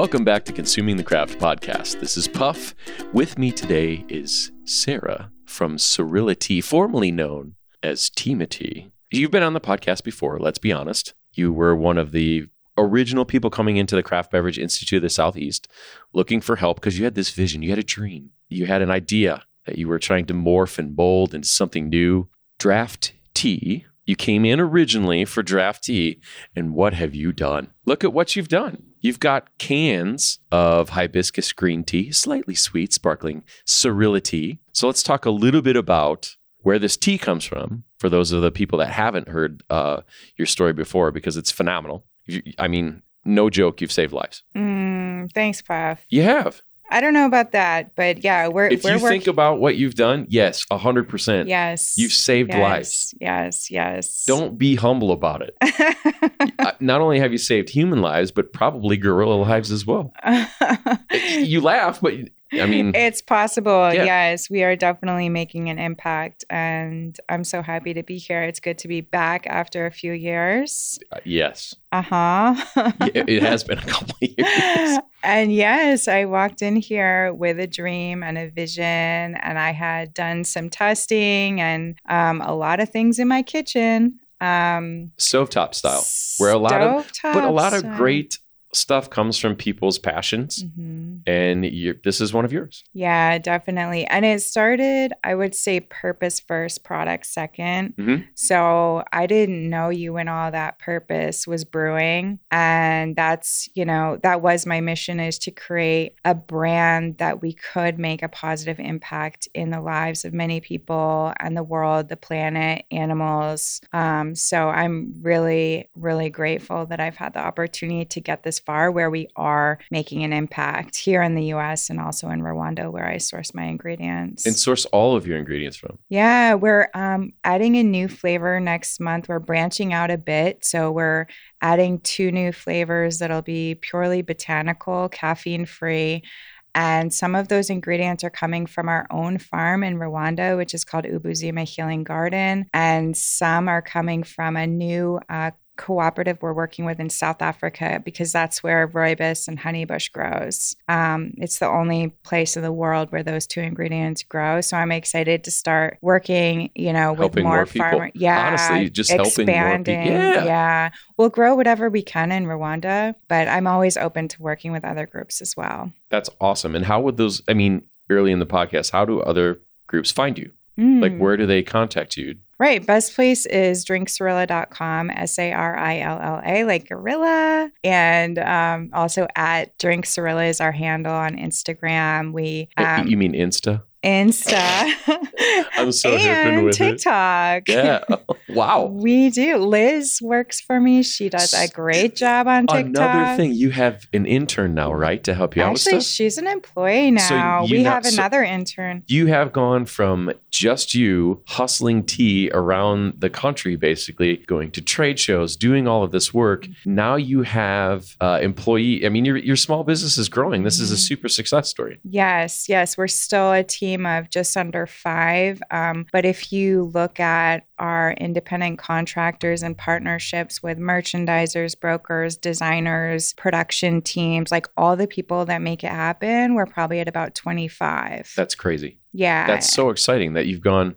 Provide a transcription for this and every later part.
Welcome back to Consuming the Craft podcast. This is Puff. With me today is Sarah from Sarilla Tea, formerly known as Tima Tea. You've been on the podcast before, let's be honest. You were one of the original people coming into the Craft Beverage Institute of the Southeast looking for help because you had this vision, you had a dream, you had an idea that you were trying to morph and mold into something new. Draft tea. You came in originally for draft tea, and what have you done? Look at what you've done. You've got cans of hibiscus green tea, slightly sweet, sparkling Sarilla tea. So let's talk a little bit about where this tea comes from for those of the people that haven't heard uh, your story before, because it's phenomenal. You, I mean, no joke, you've saved lives. Mm, thanks, Puff. You have. I don't know about that, but yeah, we're If we're you think working- about what you've done, yes, 100%. yes, You've saved yes, lives. Yes, yes. Don't be humble about it. Not only have you saved human lives, but probably gorilla lives as well. You laugh, but I mean, it's possible. Yeah. Yes, we are definitely making an impact, and I'm so happy to be here. It's good to be back after a few years. uh, yes, Uh huh. it it has been a couple of years. And yes, I walked in here with a dream and a vision, and I had done some testing and um, a lot of things in my kitchen. Um, Stovetop style, where a lot of, but a lot of style. great stuff comes from people's passions, Mhm. and you this is one of yours. Yeah, definitely. And it started, I would say, purpose first, product 2nd Mhm. So I didn't know you when all that purpose was brewing. And that's, you know, that was my mission is to create a brand that we could make a positive impact in the lives of many people and the world, the planet, animals. Um, so I'm really, really grateful that I've had the opportunity to get this far where we are making an impact here in the US and also in Rwanda where I source my ingredients. And source all of your ingredients from. Yeah, we're um, adding a new flavor next month. We're branching out a bit. So we're adding two new flavors that'll be purely botanical, caffeine free. And some of those ingredients are coming from our own farm in Rwanda, which is called Ubuzima Healing Garden. And some are coming from a new uh, cooperative we're working with in South Africa because that's where rooibos and honeybush grows. Um, it's the only place in the world where those two ingredients grow. So I'm excited to start working, you know, with Helping more, more people. Yeah, Honestly, just helping more people. expanding. Yeah. yeah, we'll grow whatever we can in Rwanda, but I'm always open to working with other groups as well. That's awesome. And how would those? I mean, early in the podcast, how do other groups find you? Like, Mm. where do they contact you? Right. Best place is drinksarilla.com, S A R I L L A, like gorilla. And um, also at Drink Sarilla is our handle on Instagram. We um, you mean Insta? Insta I'm so and with it. TikTok. Yeah. wow. We do. Liz works for me. She does a great job on TikTok. Another thing, you have an intern now, right, to help you out Actually, she's an employee now. you we now- have so- another intern. You have gone from just you hustling tea around the country, basically going to trade shows, doing all of this work. Now you have uh, employee. I mean, your your small business is growing. This is a Mhm. super success story. Yes, yes, we're still a team of just under five. Um, but if you look at our independent contractors and partnerships with merchandisers, brokers, designers, production teams, like all the people that make it happen, we're probably at about 25. That's crazy. yeah. That's so exciting that you've gone,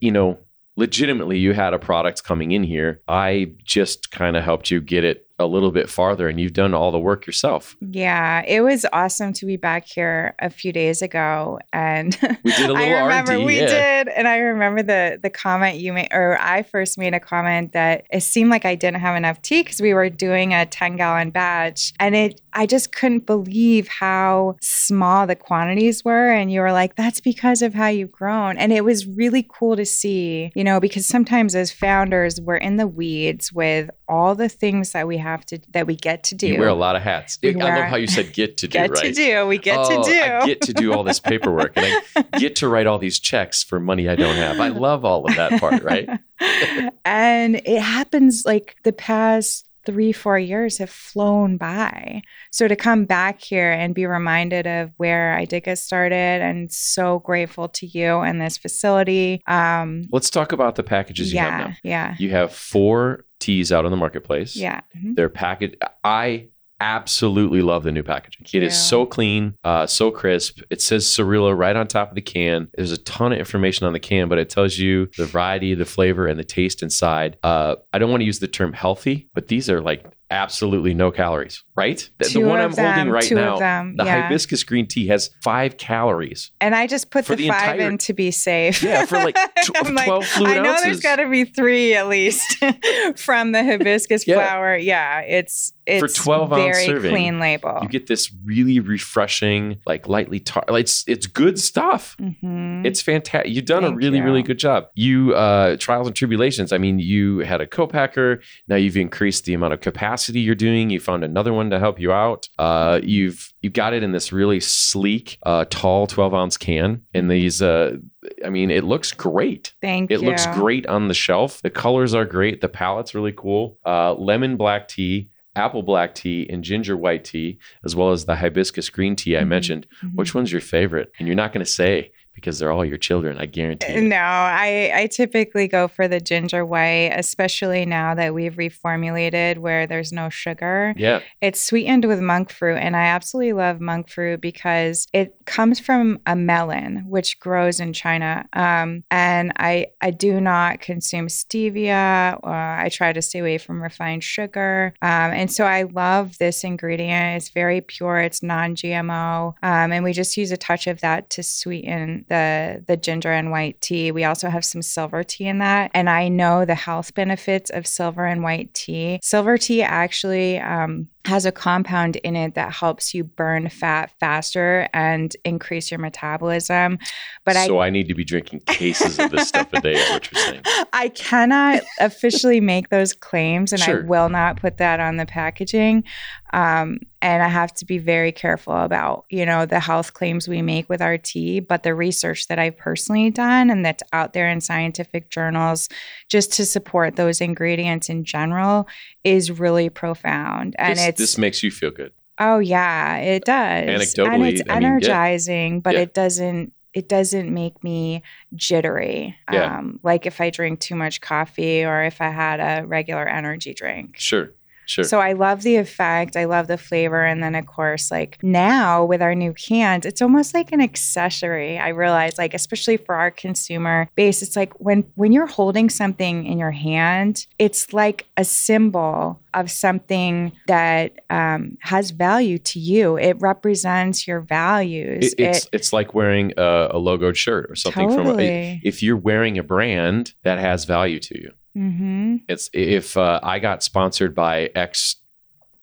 you know, legitimately you had a product coming in here. I just kind of helped you get it a little bit farther and you've done all the work yourself. Yeah, it was awesome to be back here a few days ago, and We did a I little remember R&D, we yeah. did, and I remember the the comment you made, or I first made a comment that it seemed like I didn't have enough tea because we were doing a ten gallon batch, and it I just couldn't believe how small the quantities were, and you were like, "That's because of how you've grown," and it was really cool to see, you know, because sometimes as founders we're in the weeds with all the things that we have to that we get to do. You wear a lot of hats. We I wear- love how you said get to do, get right? to do. We get Oh, to do. I get to do all this paperwork and I get to write all these checks for money I don't have. I love all of that part, right? and it happens like the past three, four years have flown by. So to come back here and be reminded of where I did get started and so grateful to you and this facility. Um, Let's talk about the packages you have yeah, now. yeah, You have four teas out on the marketplace. yeah. Mhm. They're packaged. I absolutely love the new packaging. It is so clean, uh, so crisp. It says Sarilla right on top of the can. There's a ton of information on the can, but it tells you the variety, the flavor, and the taste inside. Uh, I don't want to use the term healthy, but these are like absolutely no calories, right? The, the one of I'm them, holding right two now, of them, the yeah. hibiscus green tea has five calories. And I just put the, the five entire- in to be safe. Yeah, for like tw- I'm like, 12 fluid I know ounces. there's got to be three at least from the hibiscus Yeah. flower. Yeah, it's it's 12 ounce very serving, clean label. You get this really refreshing, like lightly tar. It's it's good stuff. Mhm. It's fantastic. You've done a really, you. really good job. You uh trials and tribulations. I mean, you had a co-packer. Now you've increased the amount of capacity you're doing. You found another one to help you out. Uh, you've you've got it in this really sleek, uh, tall 12 ounce can. And these, uh, I mean, it looks great. Thank It you. looks great on the shelf. The colors are great. The palette's really cool. Uh, lemon black tea. Apple black tea and ginger white tea, as well as the hibiscus green tea I Mhm. mentioned. Mhm. Which one's your favorite? And you're not going to say because they're all your children. I guarantee. you. No, I, I typically go for the ginger white, especially now that we've reformulated where there's no sugar. Yeah, It's sweetened with monk fruit, and I absolutely love monk fruit because it comes from a melon which grows in China. Um, and I I do not consume stevia. Uh, I try to stay away from refined sugar, um, and so I love this ingredient. It's very pure. It's non-GMO, um, and we just use a touch of that to sweeten the the ginger and white tea. We also have some silver tea in that, and I know the health benefits of silver and white tea. Silver tea actually um, has a compound in it that helps you burn fat faster and increase your metabolism. But I so I need to be drinking cases of this stuff a day. Is what you're saying? I cannot officially make those claims, and Sure. I will not put that on the packaging. Um, and I have to be very careful about, you know, the health claims we make with our tea. But the research that I've personally done and that's out there in scientific journals, just to support those ingredients in general, is really profound. And this, it's this makes you feel good. Oh yeah, it does. Anecdotally, and it's I mean, yeah. energizing, but Yeah. it doesn't it doesn't make me jittery. Yeah. Um like if I drink too much coffee or if I had a regular energy drink. Sure, sure. So I love the effect, I love the flavor and then of course like now with our new cans, it's almost like an accessory. I realize like especially for our consumer base, it's like when when you're holding something in your hand, it's like a symbol of something that um, has value to you. It represents your values. It- it's it's like wearing a, a logoed shirt or something from. A, totally. if you're wearing a brand that has value to you, hmm it's if uh, I got sponsored by X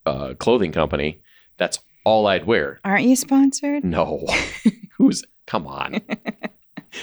uh, clothing company, that's all I'd wear. Aren't you sponsored? No, who's come on.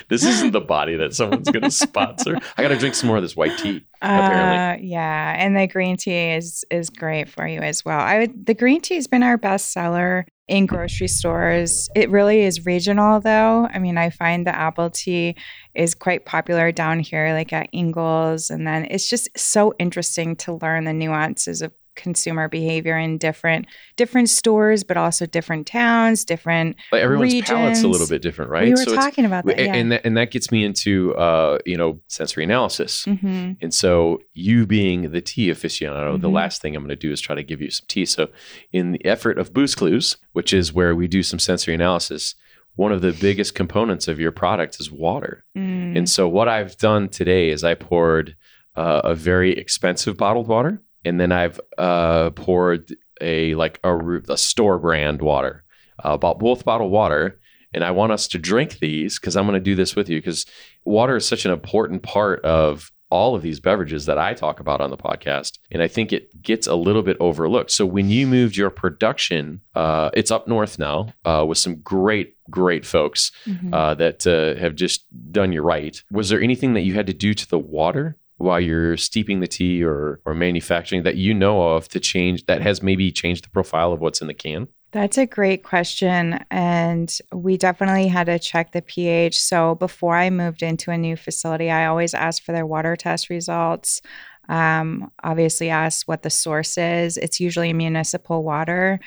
This isn't the body that someone's going to sponsor. I got to drink some more of this white tea. apparently. Uh, yeah, and the green tea is is great for you as well. I would the green tea has been our best seller in grocery stores. It really is regional though. I mean, I find the apple tea is quite popular down here, like at Ingles, and then it's just so interesting to learn the nuances of consumer behavior in different different stores, but also different towns, different. Like everyone's palate's a little bit different, right? We were So talking about that. and, Yeah. and that, and that gets me into uh, you know sensory analysis. hmm And so, you being the tea aficionado, the Mhm. last thing I'm going to do is try to give you some tea. So, in the effort of Boost Clues, which is where we do some sensory analysis, one of the biggest components of your product is water. Mm. And so, what I've done today is I poured uh, a very expensive bottled water, and then I've uh, poured a like a, a store brand water, uh, bought both bottled water. And I want us to drink these because I'm going to do this with you because water is such an important part of all of these beverages that I talk about on the podcast. And I think it gets a little bit overlooked. So when you moved your production, uh, it's up north now uh, with some great, great folks Mhm. uh, that uh, have just done you right. Was there anything that you had to do to the water while you're steeping the tea or or manufacturing that you know of to change that has maybe changed the profile of what's in the can? That's a great question. And we definitely had to check the pH. So before I moved into a new facility, I always asked for their water test results. Um, obviously, ask what the source is. It's usually municipal water.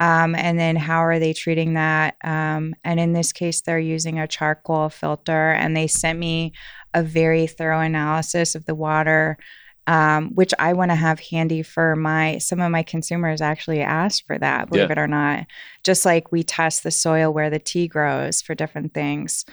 Um, and then how are they treating that? Um, and in this case, they're using a charcoal filter, and they sent me a very thorough analysis of the water. um, which I want to have handy for my some of my consumers actually asked for that, believe Yeah. it or not. Just like we test the soil where the tea grows for different things.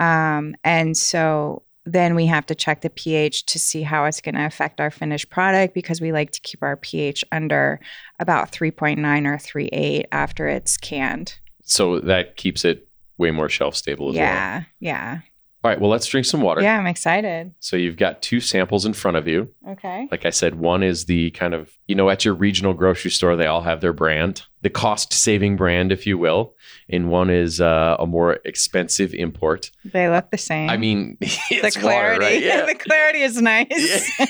Um, and so then we have to check the pH to see how it's going to affect our finished product because we like to keep our pH under about 3.9 or 3.8 after it's canned. So that keeps it way more shelf stable as well. Yeah. Yeah. All right. Well, let's drink some water. Yeah. I'm excited. So you've got two samples in front of you. Okay. Like I said, one is the kind of, you know, at your regional grocery store, they all have their brand, the cost saving brand, if you will. And one is uh, a more expensive import. They look the same. I mean, the clarity. water, right? Yeah. the clarity is nice.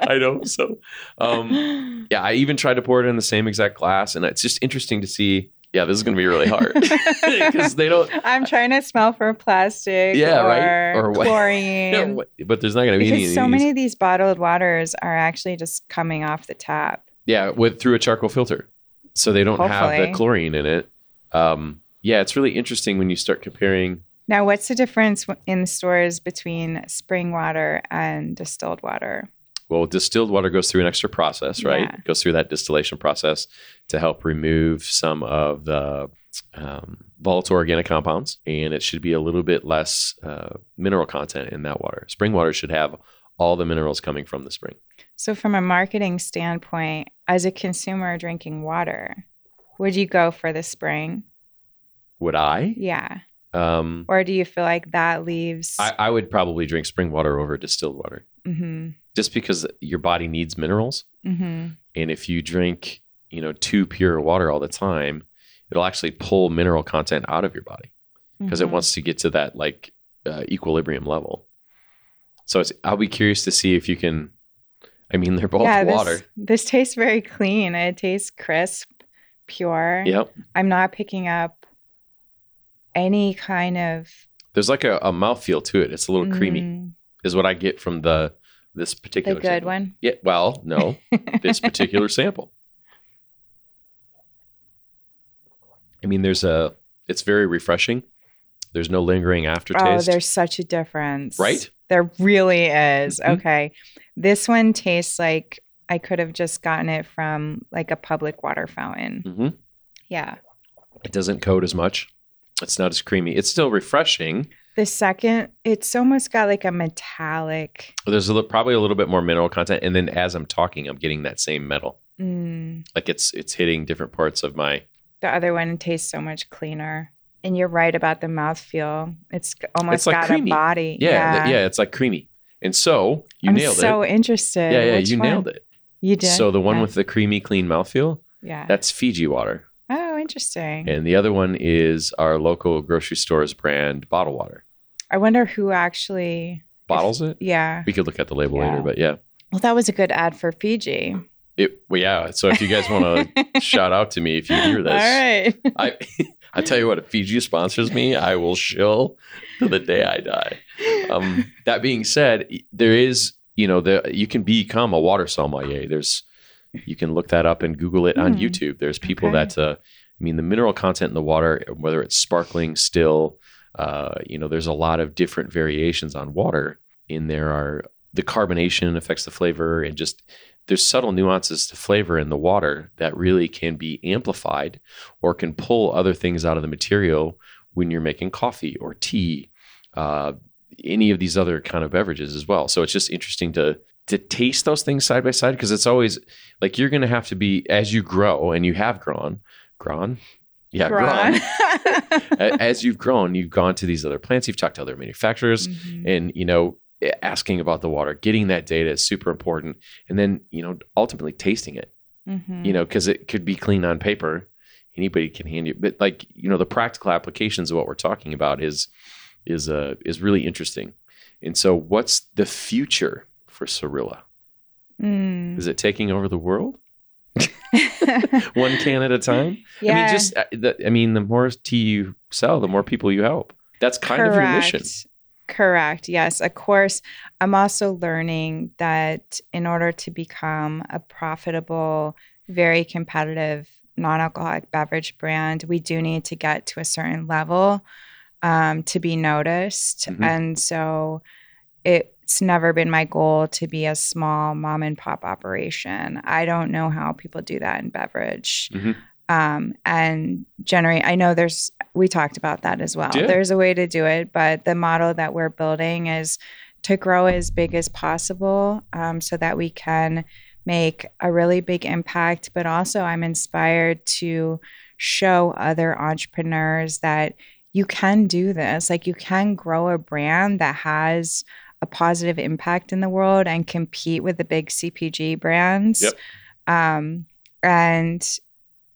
I know. So, um, yeah, I even tried to pour it in the same exact glass. And it's just interesting to see. Yeah, this is going to be really hard because they don't. I'm trying to smell for plastic. Yeah, or right? Or what- chlorine. But there's not going to be any because of so many of these bottled waters are actually just coming off the tap. Yeah, with through a charcoal filter, so they don't have the chlorine in it. Um, yeah, it's really interesting when you start comparing. Now, what's the difference in stores between spring water and distilled water? Well, distilled water goes through an extra process, right? Yeah. Goes through that distillation process to help remove some of the um, volatile organic compounds, and it should be a little bit less uh, mineral content in that water. Spring water should have all the minerals coming from the spring. So, from a marketing standpoint, as a consumer drinking water, would you go for the spring? Would I? Yeah. Um, Or do you feel like that leaves? I, I would probably drink spring water over distilled water, hmm just because your body needs minerals. hmm And if you drink, you know, too pure water all the time, it'll actually pull mineral content out of your body because it Mm-hmm. wants to get to that like uh, equilibrium level. So it's, I'll be curious to see if you can. I mean, they're both water. This, this tastes very clean. It tastes crisp, pure. Yep. I'm not picking up any kind of There's like a, a mouthfeel to it. It's a little creamy, Mm, is what I get from the this particular the good sample. one. Yeah. Well, no, this particular sample. I mean, there's a. It's very refreshing. There's no lingering aftertaste. Oh, there's such a difference. Right? There really is. Mhm. Okay. This one tastes like I could have just gotten it from like a public water fountain. Mm-hmm. Yeah. It doesn't coat as much. It's not as creamy. It's still refreshing. The second, it's almost got like a metallic. There's a probably a little bit more mineral content, and then as I'm talking, I'm getting that same metal. Mm, Like it's it's hitting different parts of my. the other one tastes so much cleaner. And you're right about the mouthfeel. It's almost It's like got creamy. a body. Yeah, th- yeah, it's like creamy. And so you nailed it. I'm nailed so it. interested. Yeah, yeah, Which you one? nailed it. You did. So the one Yeah. with the creamy, clean mouthfeel, yeah. that's Fiji water, interesting. and the other one is our local grocery store's brand bottle water. I wonder who actually. Bottles it. Yeah. We could look at the label Yeah. later, but yeah, Well, that was a good ad for Fiji. it. Well, yeah. So if you guys want to shout out to me if you hear this, right. I I tell you what, if Fiji sponsors me, I will shill to the day I die. Um, that being said, there is you know the you can become a water sommelier. There's you can look that up and Google it on Hmm. YouTube. There's people Okay. that uh, I mean the mineral content in the water, whether it's sparkling, still, uh, you know, there's a lot of different variations on water. In there are the carbonation affects the flavor and just there's subtle nuances to flavor in the water that really can be amplified or can pull other things out of the material when you're making coffee or tea, uh, any of these other kind of beverages as well. So it's just interesting to to taste those things side by side because it's always like you're going to have to be as you grow and you have grown, grown, yeah, as you've grown, you've gone to these other plants, you've talked to other manufacturers, Mhm. and you know asking about the water getting that data is super important and then you know ultimately tasting it Mhm. you know because it could be clean on paper anybody can hand you but like you know the practical applications of what we're talking about is is uh is really interesting and so what's the future for Sarilla? Mm. is it taking over the world one can at a time yeah. i mean just uh, the, i mean the more tea you sell the more people you help that's kind of your mission Correct. Yes. Of course, I'm also learning that in order to become a profitable, very competitive non alcoholic beverage brand, we do need to get to a certain level um, to be noticed. Mhm. And so it's never been my goal to be a small mom and pop operation. I don't know how people do that in beverage. Mhm. Um, and generate, I know there's, we talked about that as well. Yeah. There's a way to do it, but the model that we're building is to grow as big as possible um, so that we can make a really big impact. But also, I'm inspired to show other entrepreneurs that you can do this. Like, you can grow a brand that has a positive impact in the world and compete with the big CPG brands. Yep. Um, and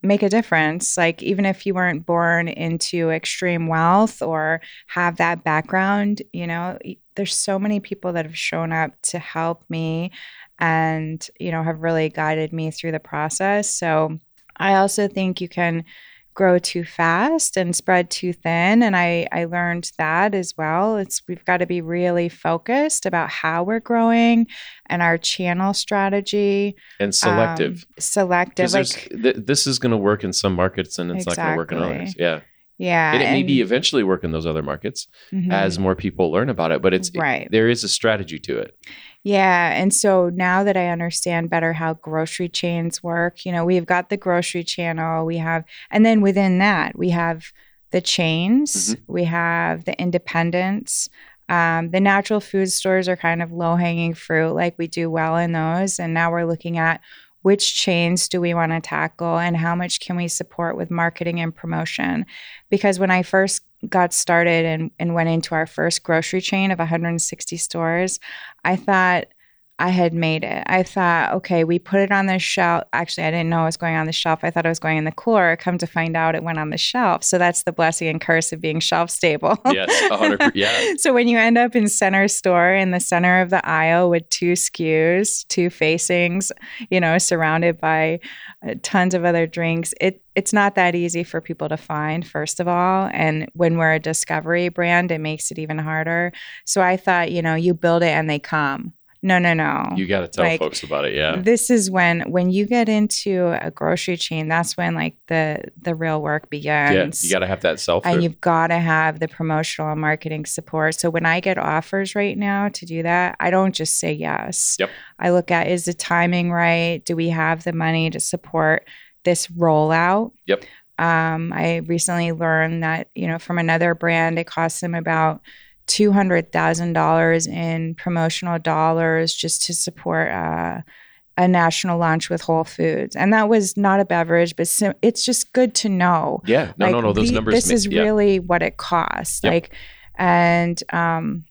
make a difference. Like, even if you weren't born into extreme wealth or have that background, you know, there's so many people that have shown up to help me and, you know, have really guided me through the process. So I also think you can grow too fast and spread too thin and I I learned that as well. It's we've got to be really focused about how we're growing and our channel strategy. And selective. Um, selective like th- this is going to work in some markets and it's not going to work in others. Yeah. yeah. and it may be eventually work in those other markets mhm. as more people learn about it, but it's right. there is a strategy to it. Yeah. And so now that I understand better how grocery chains work, you know, we've got the grocery channel, we have, and then within that, we have the chains, we have the independents. Um, the natural food stores are kind of low hanging fruit, like we do well in those. And now we're looking at which chains do we want to tackle and how much can we support with marketing and promotion. Because when I first got started and, and went into our first grocery chain of 160 stores, I thought I had made it. I thought, okay, we put it on the shelf. Actually, I didn't know it was going on the shelf. I thought it was going in the cooler. Come to find out, it went on the shelf. So that's the blessing and curse of being shelf stable. Yes, 100%. Yeah. So when you end up in center store in the center of the aisle with two SKUs, two facings, you know, surrounded by uh, tons of other drinks, it it's not that easy for people to find first of all, and when we're a discovery brand, it makes it even harder. So I thought, you know, you build it and they come. No, no, no. You got to tell Like, folks about it. Yeah. This is when when you get into a grocery chain, that's when like the the real work Yeah. begins You got to have that self. and you've got to have the promotional and marketing support. So when I get offers right now to do that, I don't just say yes. Yep. I look at is the timing right? Do we have the money to support this rollout? Yep. Um, I recently learned that you know from another brand, it costs them about two hundred thousand dollars in promotional dollars just to support. Uh, a national launch with Whole Foods, and that was not a beverage, but sim- it's just good to know Yeah. No, no, like, no. Those the- numbers. This ma- is yeah. really what it costs. Yep. Like, and um,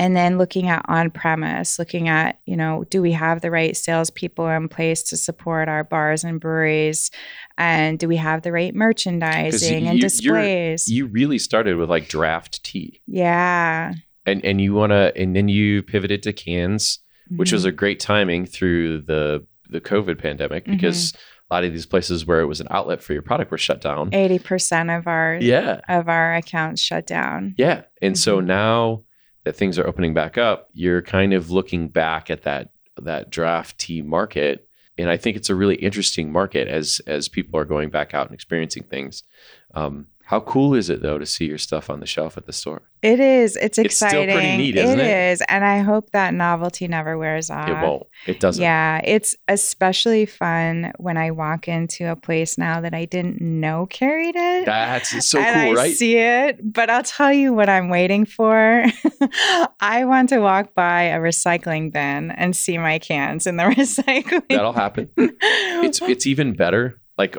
and then looking at on premise, looking at you know, do we have the right salespeople in place to support our bars and breweries, and do we have the right merchandising and you- you're- displays? You really started with like draft tea. yeah, And and you want to and then you pivoted to cans, which was a great timing through the the COVID pandemic Mm-hmm. because a lot of these places where it was an outlet for your product were shut down. eighty percent of our Yeah. of our accounts shut down. Yeah. And so Mhm. now that things are opening back up, you're kind of looking back at that that draft tea market. And I think it's a really interesting market as as people are going back out and experiencing things. Um, how cool is it though to see your stuff on the shelf at the store? It is. It's exciting. It's still pretty neat, isn't it? It is, and I hope that novelty never wears off. it won't. It doesn't. Yeah, it's especially fun when I walk into a place now that I didn't know carried it. That's so and cool, I right? see it, but I'll tell you what I'm waiting for. I want to walk by a recycling bin and see my cans in the recycling. That'll happen. It's it's even better. Like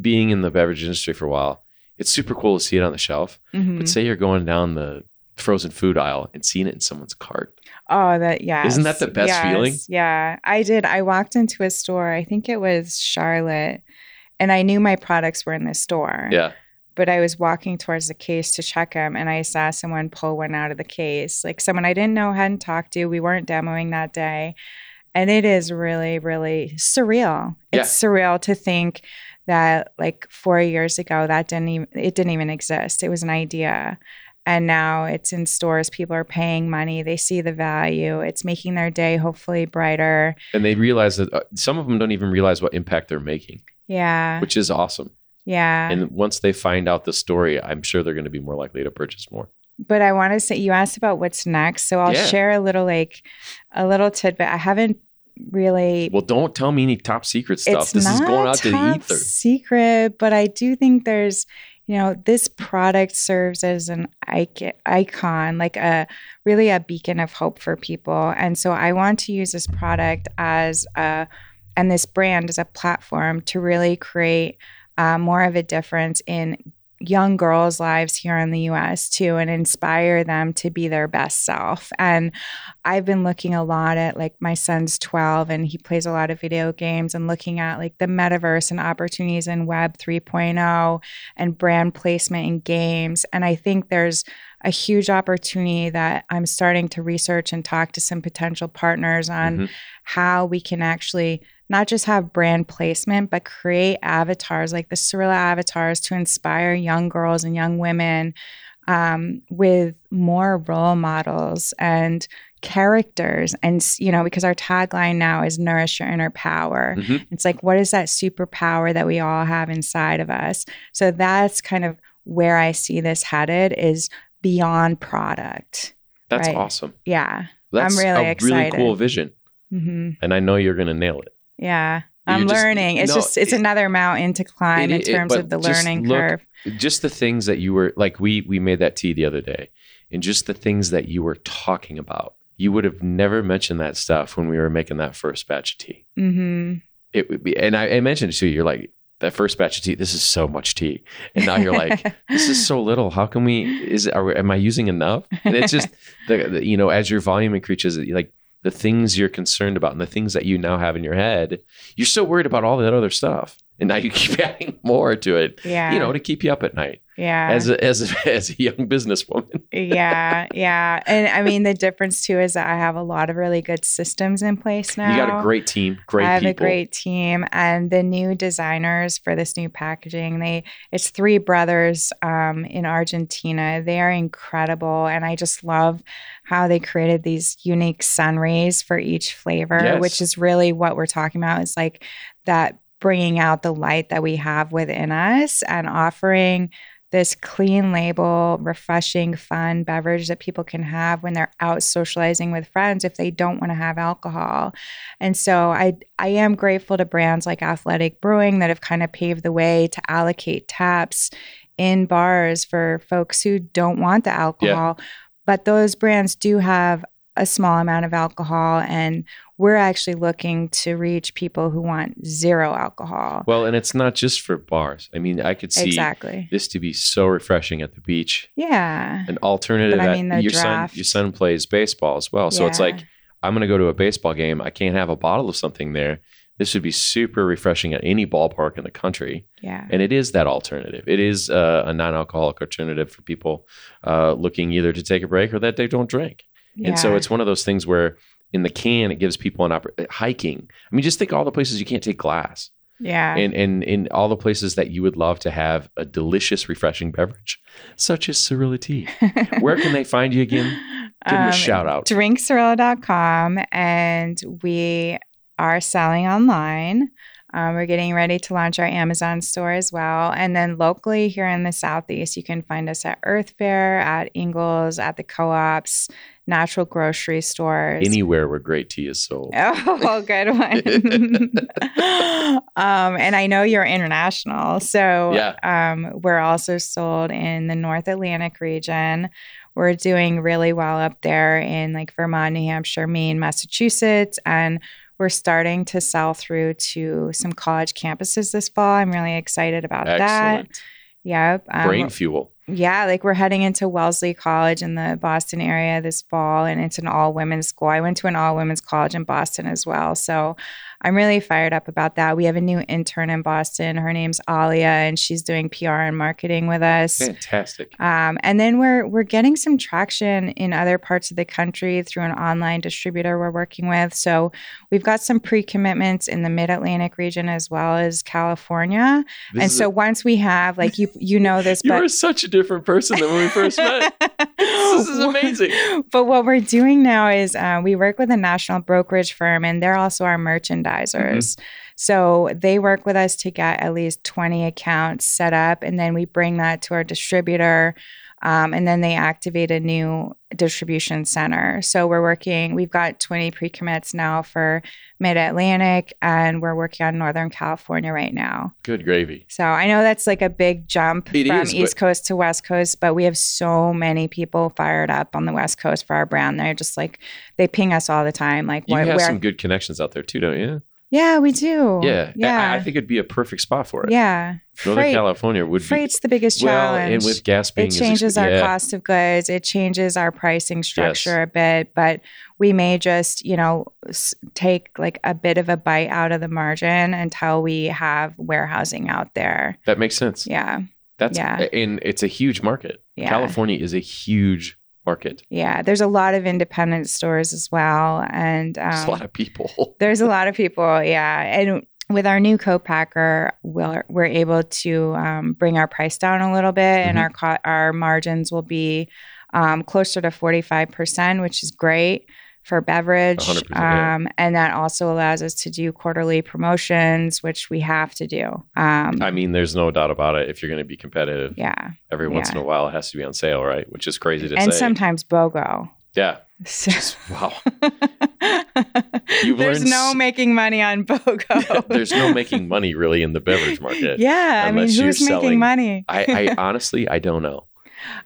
being in the beverage industry for a while, it's super cool to see it on the shelf. Mhm. But say you're going down the frozen food aisle and seeing it in someone's cart. Oh, that yeah. Isn't that the best feeling? Yeah, I did. I walked into a store. I think it was Charlotte, and I knew my products were in the store. Yeah. But I was walking towards the case to check them, and I saw someone pull one out of the case, like someone I didn't know, hadn't talked to. We weren't demoing that day, and it is really, really surreal. It's surreal to think that like four years ago that didn't even it didn't even exist. It was an idea and now it's in stores people are paying money they see the value it's making their day hopefully brighter And they realize that uh, some of them don't even realize what impact they're making, yeah which is awesome. yeah And once they find out the story, I'm sure they're going to be more likely to purchase more. but I want to say you asked about what's next, so I'll Yeah. share a little like a little tidbit. I haven't really Well, don't tell me any top secret stuff. This is going out to the ether. secret, but I do think there's, you know, this product serves as an icon, like a really a beacon of hope for people. And so I want to use this product as a, and this brand as a platform to really create uh, more of a difference in young girls' lives here in the US too and inspire them to be their best self. And I've been looking a lot at like my son's 12 and he plays a lot of video games and looking at like the metaverse and opportunities in web 3.0 and brand placement in games and I think there's a huge opportunity that I'm starting to research and talk to some potential partners on Mhm. how we can actually not just have brand placement, but create avatars like the Sarilla avatars to inspire young girls and young women um, with more role models and characters. And, you know, because our tagline now is nourish your inner power. Mhm. It's like, what is that superpower that we all have inside of us? So that's kind of where I see this headed is beyond product. That's Right. awesome. Yeah. That's really a really cool vision, hmm and I know you're going to nail it. Yeah. I'm just- learning. It's no, just it's it- another mountain to climb it- in terms of the learning look- curve. Just the things that you were like, we we made that tea the other day, and just the things that you were talking about. You would have never mentioned that stuff when we were making that first batch of tea. hmm It would be, and I, I mentioned it to you. You're like, that first batch of tea. This is so much tea, and now you're like, this is so little. How can we? Is are we, am I using enough? And it's just the, the you know as your volume increases, like the things you're concerned about and the things that you now have in your head, you're so worried about all that other stuff, and now you keep adding more to it. yeah. You know, to keep you up at night yeah. as a, as a, as a young businesswoman. yeah. Yeah. And I mean the difference too is that I have a lot of really good systems in place now. You got a great team, great team. I have people. a great team, and the new designers for this new packaging. They it's three brothers um, in Argentina. They are incredible, and I just love how they created these unique sun rays for each flavor, Yes. which is really what we're talking about. Is like that bringing out the light that we have within us and offering this clean label, refreshing, fun beverage that people can have when they're out socializing with friends if they don't want to have alcohol. And so I I am grateful to brands like Athletic Brewing that have kind of paved the way to allocate taps in bars for folks who don't want the alcohol. But those brands do have a small amount of alcohol and we're actually looking to reach people who want zero alcohol. Well, and it's not just for bars. I mean, I could see exactly. this to be so refreshing at the beach. Yeah. An alternative. But I mean, your draft- son, your son plays baseball as well, so it's like I'm going to go to a baseball game. I can't have a bottle of something there. This would be super refreshing at any ballpark in the country, yeah. and it is that alternative. It is uh, a non-alcoholic alternative for people uh, looking either to take a break or that they don't drink. And so it's one of those things where in the can it gives people an opportunity. Hiking. I mean, just think all the places you can't take glass, yeah. and and in all the places that you would love to have a delicious, refreshing beverage, such as Sarilla tea. Where can they find you again? Give them a Um, shout out. drinksarilla.com and we are selling online. Um, we're getting ready to launch our Amazon store as well. And then locally here in the Southeast, you can find us at Earth Fare, at Ingles, at the co ops, natural grocery stores. Anywhere where great tea is sold. Oh, good one. um, and I know you're international. So Yeah. um, we're also sold in the North Atlantic region. We're doing really well up there in like Vermont, New Hampshire, Maine, Massachusetts. And we're starting to sell through to some college campuses this fall. I'm really excited about that. Excellent. Yep. Um, Brain fuel. Yeah, like we're heading into Wellesley College in the Boston area this fall, and it's an all women's school. I went to an all women's college in Boston as well. So I'm really fired up about that. We have a new intern in Boston. Her name's Alia, and she's doing PR and marketing with us. Fantastic. Um, and then we're we're getting some traction in other parts of the country through an online distributor we're working with. So we've got some pre-commitments in the Mid Atlantic region as well as California. This and so a- once we have like you you know this, you but such a different person than when we first met. this is amazing. But what we're doing now is uh, we work with a national brokerage firm, and they're also our Mm-hmm. So they work with us to get at least 20 accounts set up, and then we bring that to our distributor. Um, and then they activate a new distribution center. So we're working, we've got 20 pre commits now for mid Atlantic, and we're working on Northern California right now. Good gravy. So I know that's like a big jump It from is, East Coast to West Coast, but we have so many people fired up on the West Coast for our brand. They're just like, they ping us all the time. Like, You what, have where? some good connections out there too, don't you? Yeah, we do. Yeah. Yeah. I, think it'd be a perfect spot for it. yeah. Northern Freight- California would Freight's the biggest be well, challenge. and with gas being it as- changes our yeah. cost of goods it changes our pricing structure a bit but we may just you know s- take like a bit of a bite out of the margin until we have warehousing out there That makes sense. yeah That's Yeah. and it's a huge market. Yeah. California is a huge market. yeah there's a lot of independent stores as well and um, There's a lot of people. there's a lot of people yeah and with our new co-packer we're, we're able to um, bring our price down a little bit and Mhm. our co- our margins will be um, closer to 45% which is great for beverage 100%, yeah. um, and that also allows us to do quarterly promotions which we have to do um, I mean, there's no doubt about it. If you're going to be competitive, yeah every once in a while it has to be on sale, right? Which is crazy to and say. And sometimes BOGO yeah. So- Wow. You've there's no s- making money on BOGO. There's no making money really in the beverage market. Yeah, I mean, who's making selling- money? I, I honestly I don't know.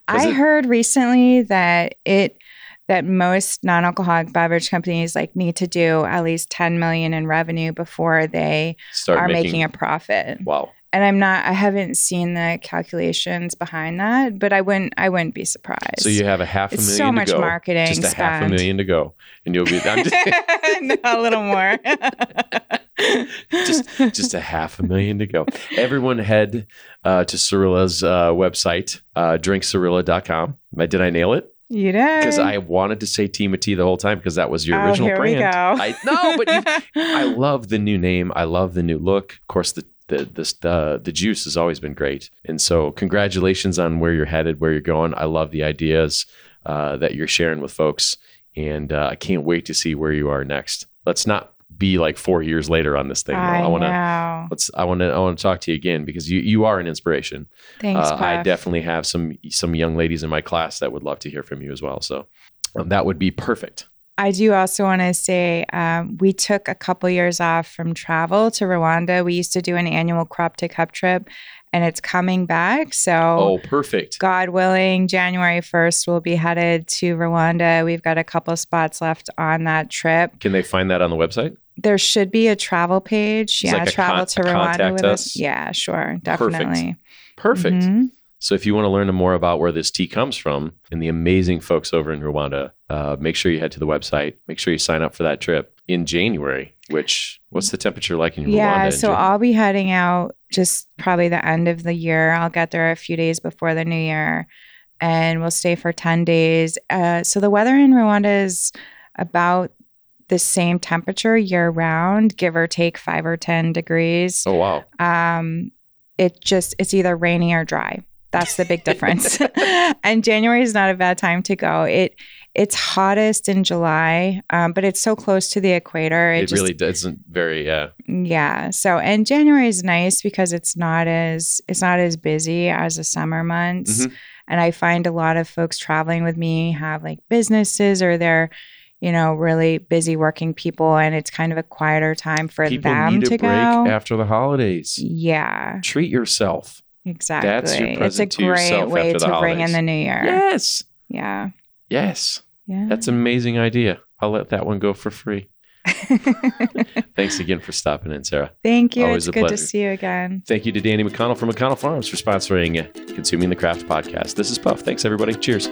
I it- heard recently that it that most non-alcoholic beverage companies like need to do at least 10 million in revenue before they Start are making, making, a profit. wow. And I'm not I haven't seen the calculations behind that, but I wouldn't I wouldn't be surprised. So you have a half a it's million so to much go. marketing Just a spent. half a million to go, and you'll be I'm just, no, a little more. just just a half a million to go. Everyone head uh, to Sarilla's uh, website, uh, drinksarilla.com. Did I nail it? You did. Because I wanted to say Timothy the whole time because that was your Oh, original here we brand. go. I no, but you, I love the new name. I love the new look. Of course, the the this the the juice has always been great, and so congratulations on where you're headed, where you're going. I love the ideas uh, that you're sharing with folks, and uh, I can't wait to see where you are next. Let's not be like four years later on this thing. I, I want to. Let's. I want to. I want to talk to you again because you you are an inspiration. Thanks, Uh, I definitely have some some young ladies in my class that would love to hear from you as well. So um, that would be perfect. I do also want to say um, we took a couple years off from travel to Rwanda. We used to do an annual crop to cup trip, and it's coming back. So, Oh, perfect. God willing, January 1st, we'll be headed to Rwanda. We've got a couple spots left on that trip. Can they find that on the website? There should be a travel page. It's yeah, like travel con- to Rwanda with us? us. Yeah, sure. Perfect. Definitely. Perfect. Mhm. So if you want to learn more about where this tea comes from and the amazing folks over in Rwanda, uh, make sure you head to the website. Make sure you sign up for that trip in January. Which what's the temperature like in Rwanda? Yeah, so I'll be heading out just probably the end of the year. I'll get there a few days before the new year and we'll stay for 10 days. Uh, so the weather in Rwanda is about the same temperature year round, give or take five or 10 degrees. oh wow. Um, it just, it's either rainy or dry. That's the big difference. and January is not a bad time to go. It, it's hottest in July, um, but it's so close to the equator. It, It, just really doesn't very yeah. yeah. So and January is nice because it's not as it's not as busy as the summer months. Mhm. And I find a lot of folks traveling with me have like businesses or they're, you know, really busy working people and it's kind of a quieter time for People them need a to break go. after the holidays. Yeah, Treat yourself. Exactly. it's a present to great yourself way to bring in the new year. Yes. Yeah. Yes. Yeah. That's an amazing idea. I'll let that one go for free. Thanks again for stopping in, Sarah. Thank you. Always it's a good to see you again. Thank you to Danny McConnell from McConnell Farms for sponsoring Consuming the Craft podcast. This is Puff. Thanks, everybody. Cheers.